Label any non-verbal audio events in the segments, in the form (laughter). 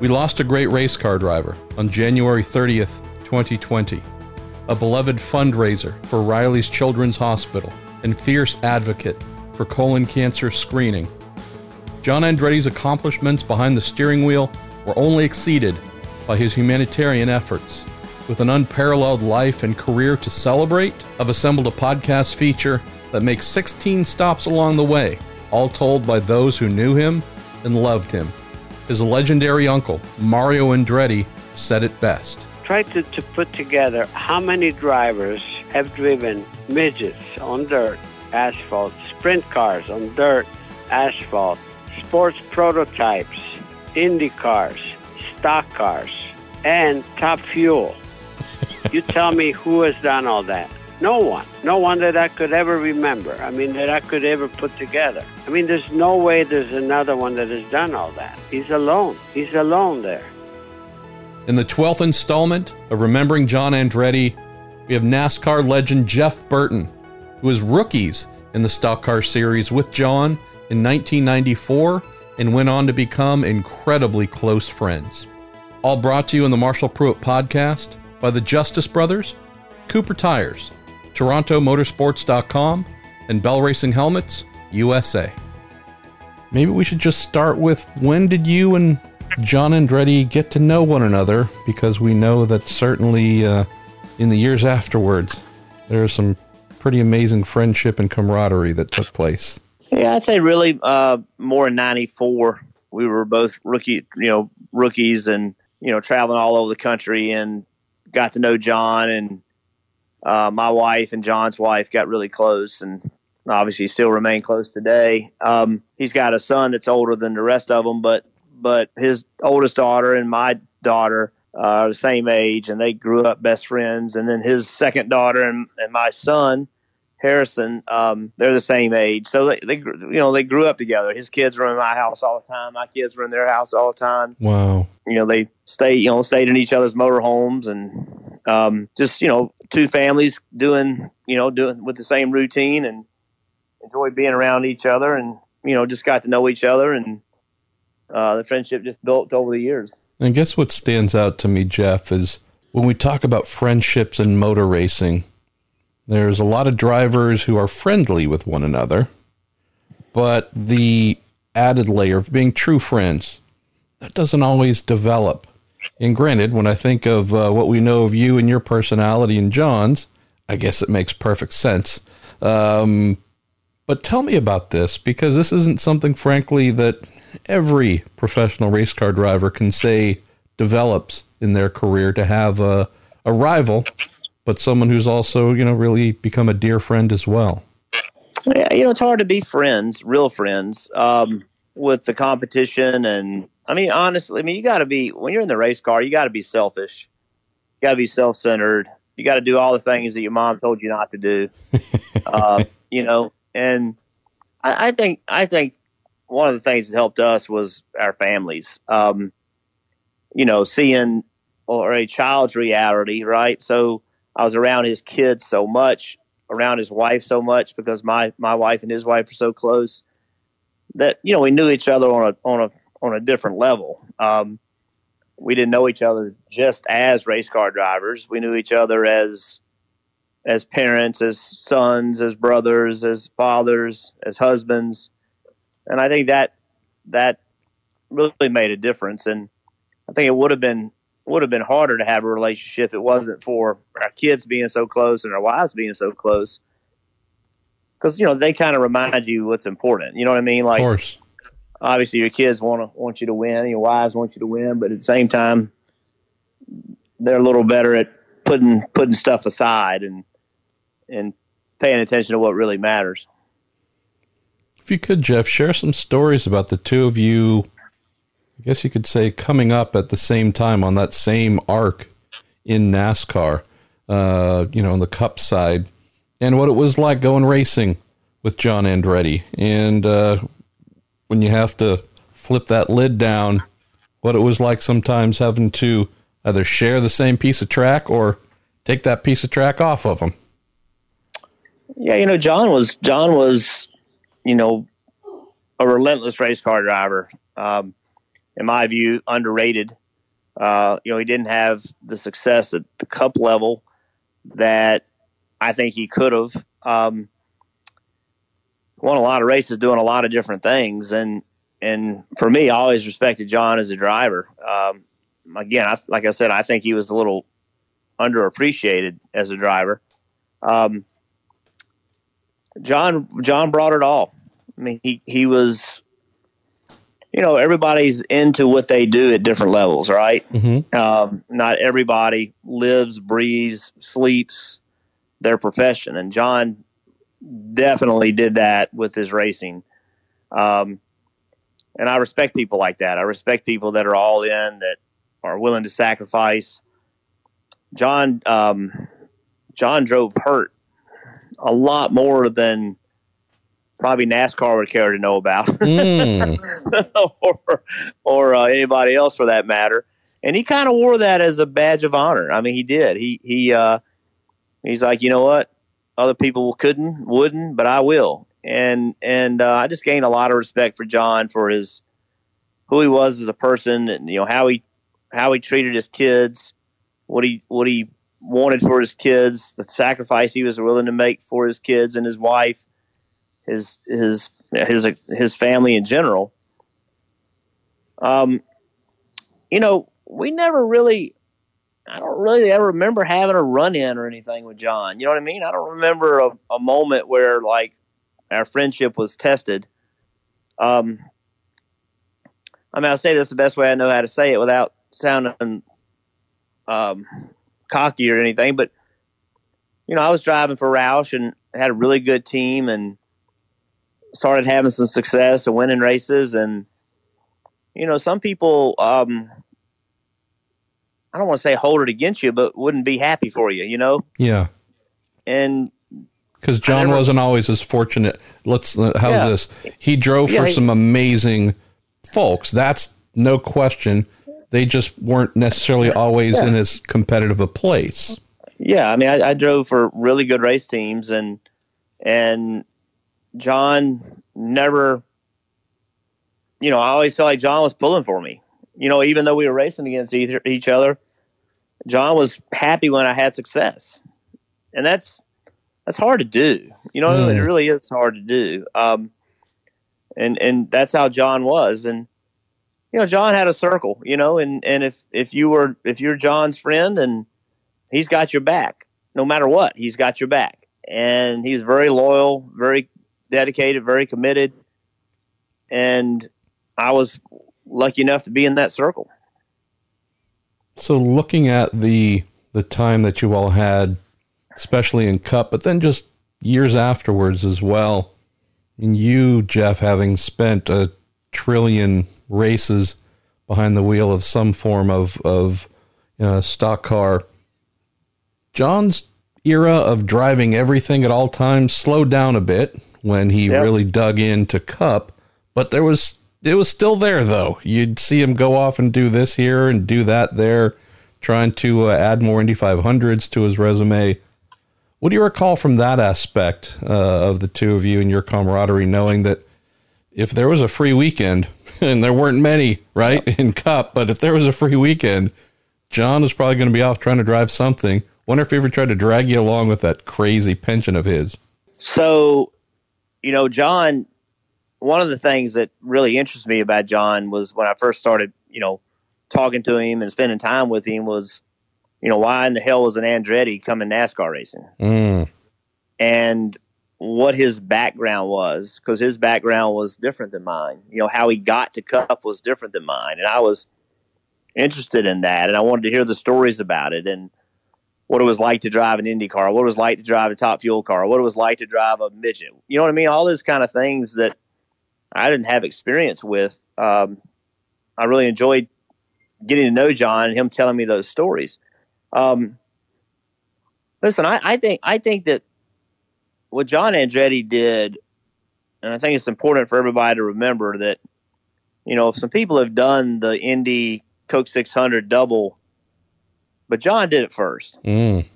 We lost a great race car driver on January 30th, 2020, a beloved fundraiser for Riley's Children's Hospital and fierce advocate for colon cancer screening. John Andretti's accomplishments behind the steering wheel were only exceeded by his humanitarian efforts. With an unparalleled life and career to celebrate, I've assembled a podcast feature that makes 16 stops along the way, all told by those who knew him and loved him. His legendary uncle, Mario Andretti, said it best. Try to, to put together how many drivers have driven midgets on dirt, asphalt, sprint cars on dirt, asphalt, sports prototypes, Indy cars, stock cars, and top fuel. you tell me who has done all that. No one. No one that I could ever remember. I mean, that I could ever put together. I mean, there's no way there's another one that has done all that. He's alone. He's alone there. In the 12th installment of Remembering John Andretti, we have NASCAR legend Jeff Burton, who was rookies in the Stock Car Series with John in 1994 and went on to become incredibly close friends. All brought to you in the Marshall Pruett podcast by the Justice Brothers, Cooper Tires, TorontoMotorsports.com, and Bell Racing Helmets, USA. Maybe we should just start with when did you and John Andretti get to know one another? Because we know that certainly uh, in the years afterwards, there is some pretty amazing friendship and camaraderie that took place. Yeah, I'd say really uh, more in '94. We were both rookie, you know, rookies, and you know, traveling all over the country, and got to know John and uh, my wife and John's wife got really close, and obviously still remain close today. Um, he's got a son that's older than the rest of them, but but his oldest daughter and my daughter uh, are the same age, and they grew up best friends. And then his second daughter and, and my son Harrison, um, they're the same age, so they, they, you know, they grew up together. His kids were in my house all the time. My kids were in their house all the time. Wow. You know, they stayed, you know, stayed in each other's motorhomes, and um, just you know, two families doing, you know, doing with the same routine, and enjoyed being around each other, and you know, just got to know each other, and uh, the friendship just built over the years. And guess what stands out to me, Jeff, is when we talk about friendships and motor racing there's a lot of drivers who are friendly with one another, but the added layer of being true friends, that doesn't always develop. And granted, when I think of uh, what we know of you and your personality and John's, I guess it makes perfect sense. Um, but tell me about this because this isn't something, frankly, that every professional race car driver can say develops in their career to have a, a rival but someone who's also, you know, really become a dear friend as well. Yeah, you know, it's hard to be friends, real friends, um, with the competition. And I mean, honestly, I mean, you got to be, when you're in the race car, you got to be selfish. You got to be self centered. You got to do all the things that your mom told you not to do. (laughs) uh, you know, and I, I, think, I think one of the things that helped us was our families. Um, you know, seeing or a child's reality, right? So, I was around his kids so much, around his wife so much because my my wife and his wife are so close that you know we knew each other on a on a on a different level. Um, we didn't know each other just as race car drivers. We knew each other as as parents, as sons, as brothers, as fathers, as husbands, and I think that that really made a difference. And I think it would have been would have been harder to have a relationship. If it wasn't for our kids being so close and our wives being so close. Because you know they kind of remind you what's important. You know what I mean? Like. Obviously, your kids want to want you to win. Your wives want you to win, but at the same time, they're a little better at putting putting stuff aside and and paying attention to what really matters. If you could, Jeff, share some stories about the two of you I guess you could say coming up at the same time on that same arc in NASCAR, uh, you know, on the Cup side, and what it was like going racing with John Andretti, and uh, when you have to flip that lid down, what it was like sometimes having to either share the same piece of track or take that piece of track off of them. Yeah, you know, John was John was, you know, a relentless race car driver. Um, in my view, underrated. Uh, you know, he didn't have the success at the cup level that I think he could have. Um, won a lot of races doing a lot of different things. And, and for me, I always respected John as a driver. Um, again, I, like I said, I think he was a little underappreciated as a driver. Um, John, John brought it all. I mean, he, he was, you know, everybody's into what they do at different levels, right? Mm-hmm. Um, not everybody lives, breathes, sleeps their profession. And John definitely did that with his racing. Um, and I respect people like that. I respect people that are all in, that are willing to sacrifice. John, um, John drove hurt a lot more than probably NASCAR would care to know about, (laughs) Mm. or or uh, anybody else for that matter. And he kind of wore that as a badge of honor. I mean, he did. He he uh, he's like, you know what? Other people couldn't, wouldn't, but I will. And and uh, I just gained a lot of respect for John for his who he was as a person, and you know how he how he treated his kids, what he what he wanted for his kids, the sacrifice he was willing to make for his kids and his wife, his his his his family in general. Um, you know, we never really I don't really ever remember having a run in or anything with John. You know what I mean? I don't remember a, a moment where like our friendship was tested. Um, I mean, I'll say this the best way I know how to say it without sounding um, cocky or anything, but you know, I was driving for Roush and had a really good team and started having some success and winning races. And you know, some people, um, I don't want to say hold it against you, but wouldn't be happy for you, you know. Yeah. And Because John never- wasn't always as fortunate. Let's. How's Yeah. this? He drove Yeah, for he- some amazing folks. That's no question. They just weren't necessarily always Yeah. in as competitive a place. Yeah, I mean, I, I drove for really good race teams, and and John never, you know, I always felt like John was pulling for me. You know, even though we were racing against each other, John was happy when I had success, and that's that's hard to do. You know, Mm. it really is hard to do. Um, and and that's how John was, and you know, John had a circle. You know, and and if if you were if you're John's friend and he's got your back no matter what he's got your back and he's very loyal very dedicated very committed and i was lucky enough to be in that circle So looking at the the time that you all had, especially in Cup, but then just years afterwards as well, and you, Jeff, having spent a trillion races behind the wheel of some form of of uh, stock car, John's era of driving everything at all times slowed down a bit when he Yep. really dug into Cup, but there was it was still there though. You'd see him go off and do this here and do that there, trying to uh, add more Indy 500s to his resume. What do you recall from that aspect uh, of the two of you and your camaraderie, knowing that if there was a free weekend, (laughs) and there weren't many, right, in Cup, but if there was a free weekend, John was probably going to be off trying to drive something. Wonder if he ever tried to drag you along with that crazy pension of his. so you know john one of the things that really interests me about john was when i first started you know talking to him and spending time with him was you know why in the hell was an andretti coming nascar racing Mm, and what his background was because his background was different than mine. You know, how he got to Cup was different than mine. And I was interested in that. And I wanted to hear the stories about it and what it was like to drive an Indy car, what it was like to drive a top fuel car, what it was like to drive a midget. You know what I mean? All those kind of things that I didn't have experience with. Um, I really enjoyed getting to know John and him telling me those stories. Um, listen, I, I think I think that what John Andretti did, and I think it's important for everybody to remember that, you know, some people have done the Indy Coke 600 double, but John did it first, mm.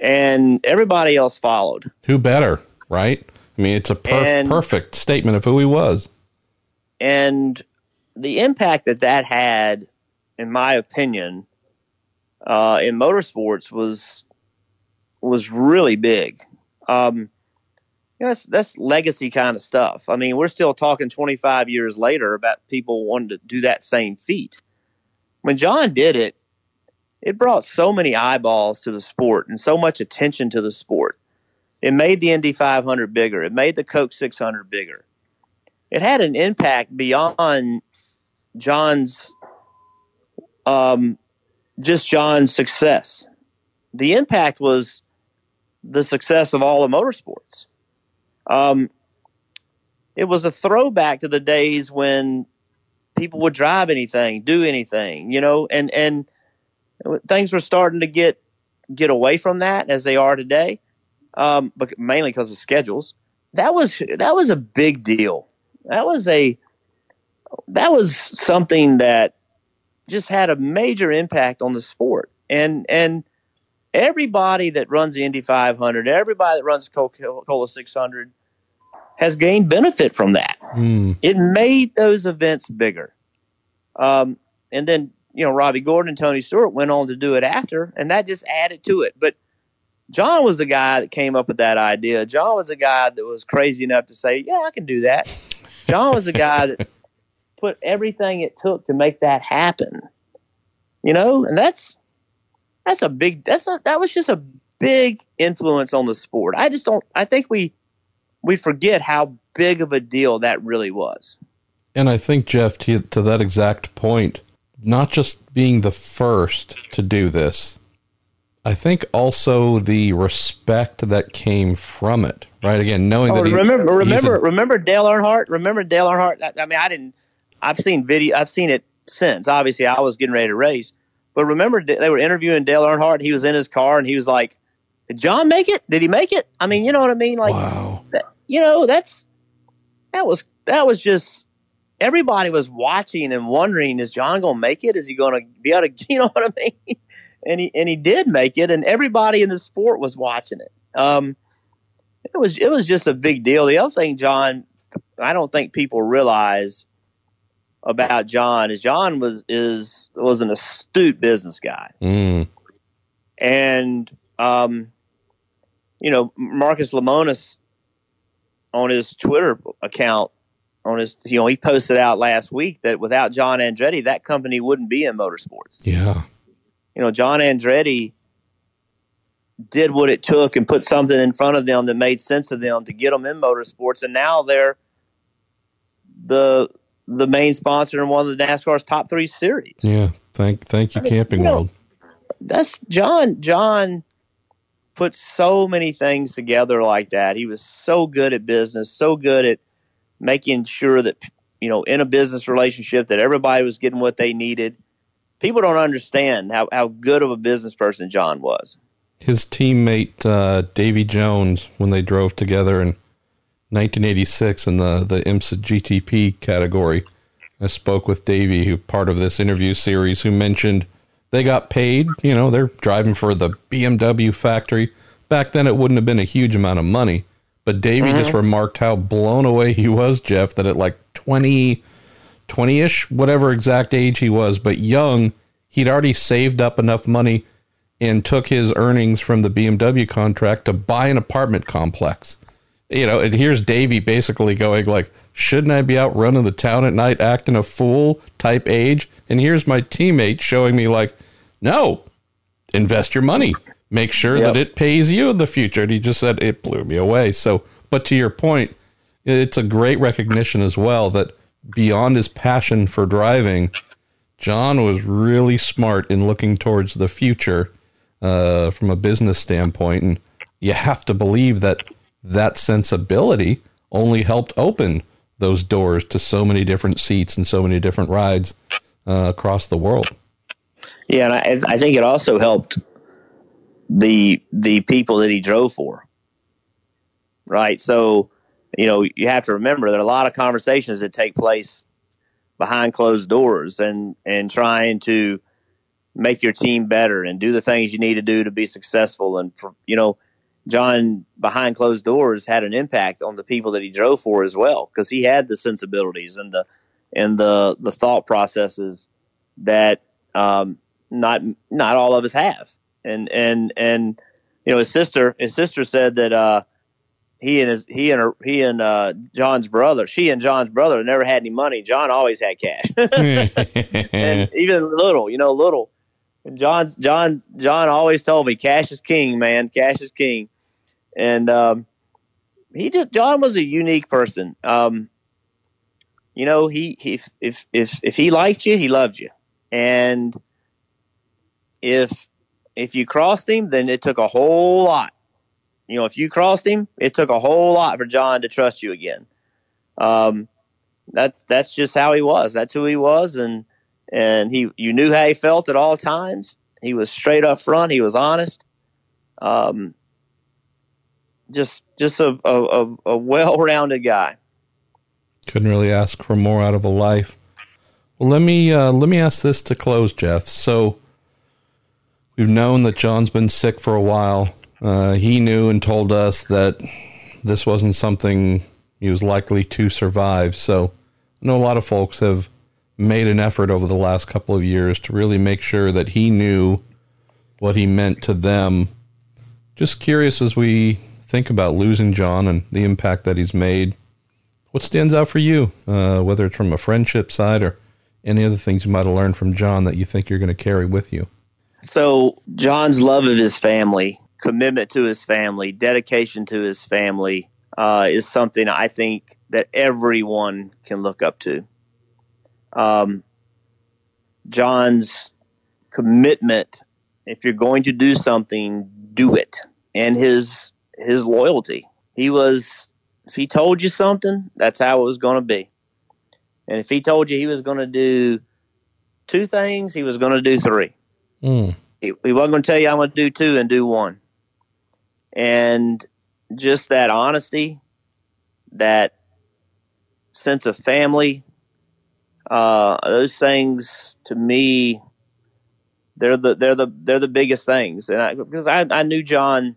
and everybody else followed. Who better, right? I mean, it's a perf- And- perfect statement of who he was. And the impact that that had, in my opinion, uh, in motorsports was was really big. Um, you know, that's that's legacy kind of stuff. I mean, we're still talking 25 years later about people wanting to do that same feat. When John did it, it brought so many eyeballs to the sport and so much attention to the sport. It made the Indy 500 bigger. It made the Coke 600 bigger. It had an impact beyond John's, um, just John's success. The impact was the success of all the motorsports. Um, it was a throwback to the days when people would drive anything, do anything, you know, and and things were starting to get get away from that as they are today, um, but mainly because of schedules. That was that was a big deal. That was a that was something that just had a major impact on the sport, and and everybody that runs the Indy 500, everybody that runs Coca-Cola 600 has gained benefit from that. Mm. It made those events bigger. Um, and then you know, Robby Gordon and Tony Stewart went on to do it after, and that just added to it. But John was the guy that came up with that idea. John was the guy that was crazy enough to say, "Yeah, I can do that." John was the guy that put everything it took to make that happen. You know, and that's that's a big that's a, that was just a big influence on the sport. I just don't. I think we we forget how big of a deal that really was. And I think Jeff, to, to that exact point, not just being the first to do this, I think also the respect that came from it. Right again, knowing oh, that he, remember remember a, remember Dale Earnhardt. Remember Dale Earnhardt. I, I mean, I didn't. I've seen video. I've seen it since. Obviously, I was getting ready to race, but remember they were interviewing Dale Earnhardt. He was in his car and he was like, "Did John make it? Did he make it? I mean, you know what I mean? Like, wow. that, you know, that's that was that was just everybody was watching and wondering, is John going to make it? Is he going to be able to, (laughs) you know what I mean? And he, and he did make it and everybody in the sport was watching it. Um, it was, it was just a big deal. The other thing, John, I don't think people realize about John is John was, is, was an astute business guy. Mm. And, um, you know, Marcus Lemonis on his Twitter account on his, you know, he posted out last week that without John Andretti, that company wouldn't be in motorsports. Yeah. You know, John Andretti did what it took and put something in front of them that made sense to them to get them in motorsports, and now they're the the main sponsor in one of the NASCAR's top three series. Yeah, thank thank you, I mean, Camping you know, World. That's John. John put so many things together like that. He was so good at business, so good at making sure that you know in a business relationship that everybody was getting what they needed. People don't understand how, how good of a business person John was. His teammate uh, Davy Jones, when they drove together in 1986 in the the IMSA GTP category, I spoke with Davy, who part of this interview series, who mentioned they got paid. You know, they're driving for the BMW factory. Back then, it wouldn't have been a huge amount of money, but Davy mm-hmm. just remarked how blown away he was, Jeff, that at like 20, 20 ish, whatever exact age he was, but young, he'd already saved up enough money and took his earnings from the BMW contract to buy an apartment complex. You know, and here's Davy basically going like, shouldn't I be out running the town at night acting a fool type age? And here's my teammate showing me like, no, invest your money make sure yep. that it pays you in the future. And he just said it blew me away. So, but to your point, it's a great recognition as well that beyond his passion for driving, John was really smart in looking towards the future uh, from a business standpoint. And you have to believe that that sensibility only helped open those doors to so many different seats and so many different rides uh, across the world. Yeah, and I, I think it also helped the the people that he drove for. Right. So, you know, you have to remember there are a lot of conversations that take place behind closed doors and and trying to make your team better and do the things you need to do to be successful and you know John behind closed doors had an impact on the people that he drove for as well because he had the sensibilities and the and the the thought processes that um, not not all of us have. And and and you know his sister his sister said that uh, he and his he and her, he and uh, John's brother she and John's brother never had any money. John always had cash, (laughs) and (laughs) even little, you know, little. And John's John John always told me cash is king, man. Cash is king, and um, he just John was a unique person. Um, you know, he, he if if if he liked you, he loved you, and if if you crossed him, then it took a whole lot. You know, if you crossed him, it took a whole lot for John to trust you again. Um, that that's just how he was. That's who he was, and and he you knew how he felt at all times. He was straight up front. He was honest. Um, just just a a, a well rounded guy. Couldn't really ask for more out of a life. Well, let me uh, let me ask this to close, Jeff. So we've known that John's been sick for a while. Uh, he knew and told us that this wasn't something he was likely to survive. So I know a lot of folks have made an effort over the last couple of years to really make sure that he knew what he meant to them. Just curious as we think about losing John and the impact that he's made. What stands out for you, uh, whether it's from a friendship side or any other things you might have learned from John that you think you're going to carry with you? So, John's love of his family, commitment to his family, dedication to his family uh, is something I think that everyone can look up to. Um, John's commitment, if you're going to do something, do it. And his his loyalty. He was if he told you something, that's how it was going to be. And if he told you he was going to do two things, he was going to do three. Mm. He, he wasn't going to tell you I'm going to do two and do one. And just that honesty, that sense of family, uh, those things to me, they're the they're the they're the biggest things. And I, because I, I knew John,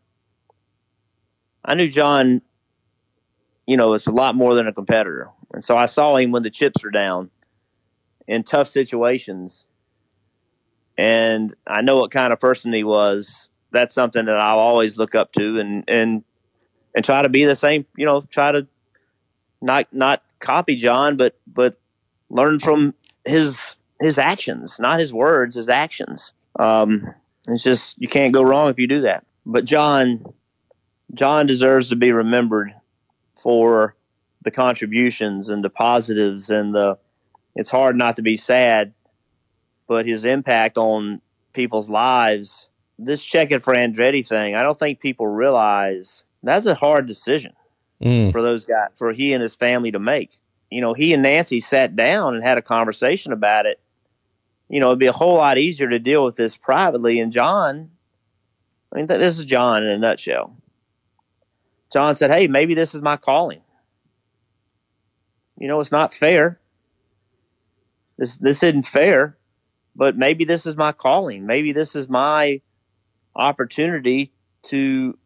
I knew John. You know, it's a lot more than a competitor, and so I saw him when the chips were down in tough situations and I know what kind of person he was. That's something that I'll always look up to, and and and try to be the same. You know, try to not not copy John, but but learn from his his actions, not his words, his actions. Um, it's just you can't go wrong if you do that. But John, John deserves to be remembered for the contributions and the positives and the. It's hard not to be sad but his impact on people's lives, this Check It 4 Andretti thing, I don't think people realize that's a hard decision mm. for those guys, for he and his family to make. You know, he and Nancy sat down and had a conversation about it. You know, it'd be a whole lot easier to deal with this privately. And John, I mean, this is John in a nutshell. John said, Hey, maybe this is my calling. You know, it's not fair. This this isn't fair but maybe this is my calling. Maybe this is my opportunity to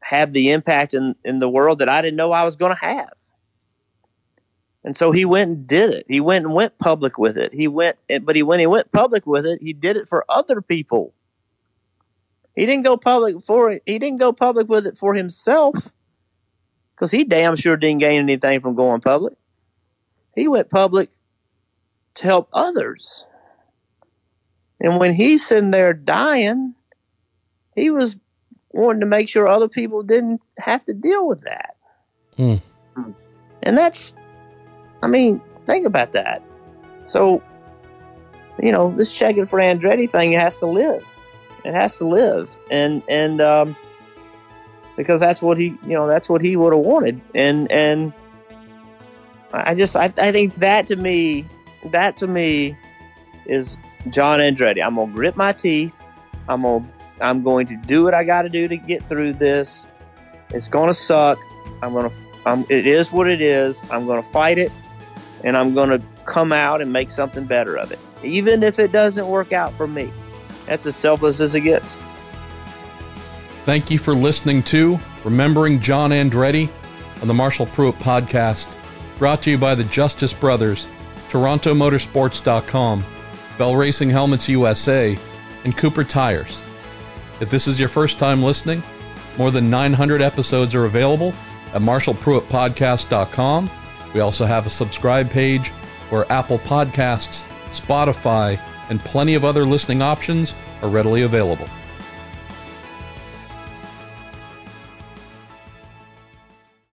have the impact in, in the world that I didn't know I was going to have. And so he went and did it. He went and went public with it. He went, but he when he went public with it, he did it for other people. He didn't go public for it. He didn't go public with it for himself, because he damn sure didn't gain anything from going public. He went public to help others. And when he's sitting there dying, he was wanting to make sure other people didn't have to deal with that. Mm. And that's, I mean, think about that. So, you know, this Check It 4 Andretti thing has to live. It has to live, and and um, because that's what he, you know, that's what he would have wanted, and and I just, I, I think that to me, that to me, is John Andretti. I'm gonna grit my teeth. I'm gonna I'm going to do what I got to do to get through this. It's gonna suck. I'm gonna. I'm, it is what it is. I'm gonna fight it, and I'm gonna come out and make something better of it, even if it doesn't work out for me. That's as selfless as it gets. Thank you for listening to Remembering John Andretti on the Marshall Pruett podcast, brought to you by the Justice Brothers TorontoMotorsports.com, Bell Racing Helmets USA, and Cooper Tires. If this is your first time listening, more than 900 episodes are available at MarshallPruettPodcast.com. We also have a subscribe page where Apple Podcasts, Spotify, and plenty of other listening options are readily available.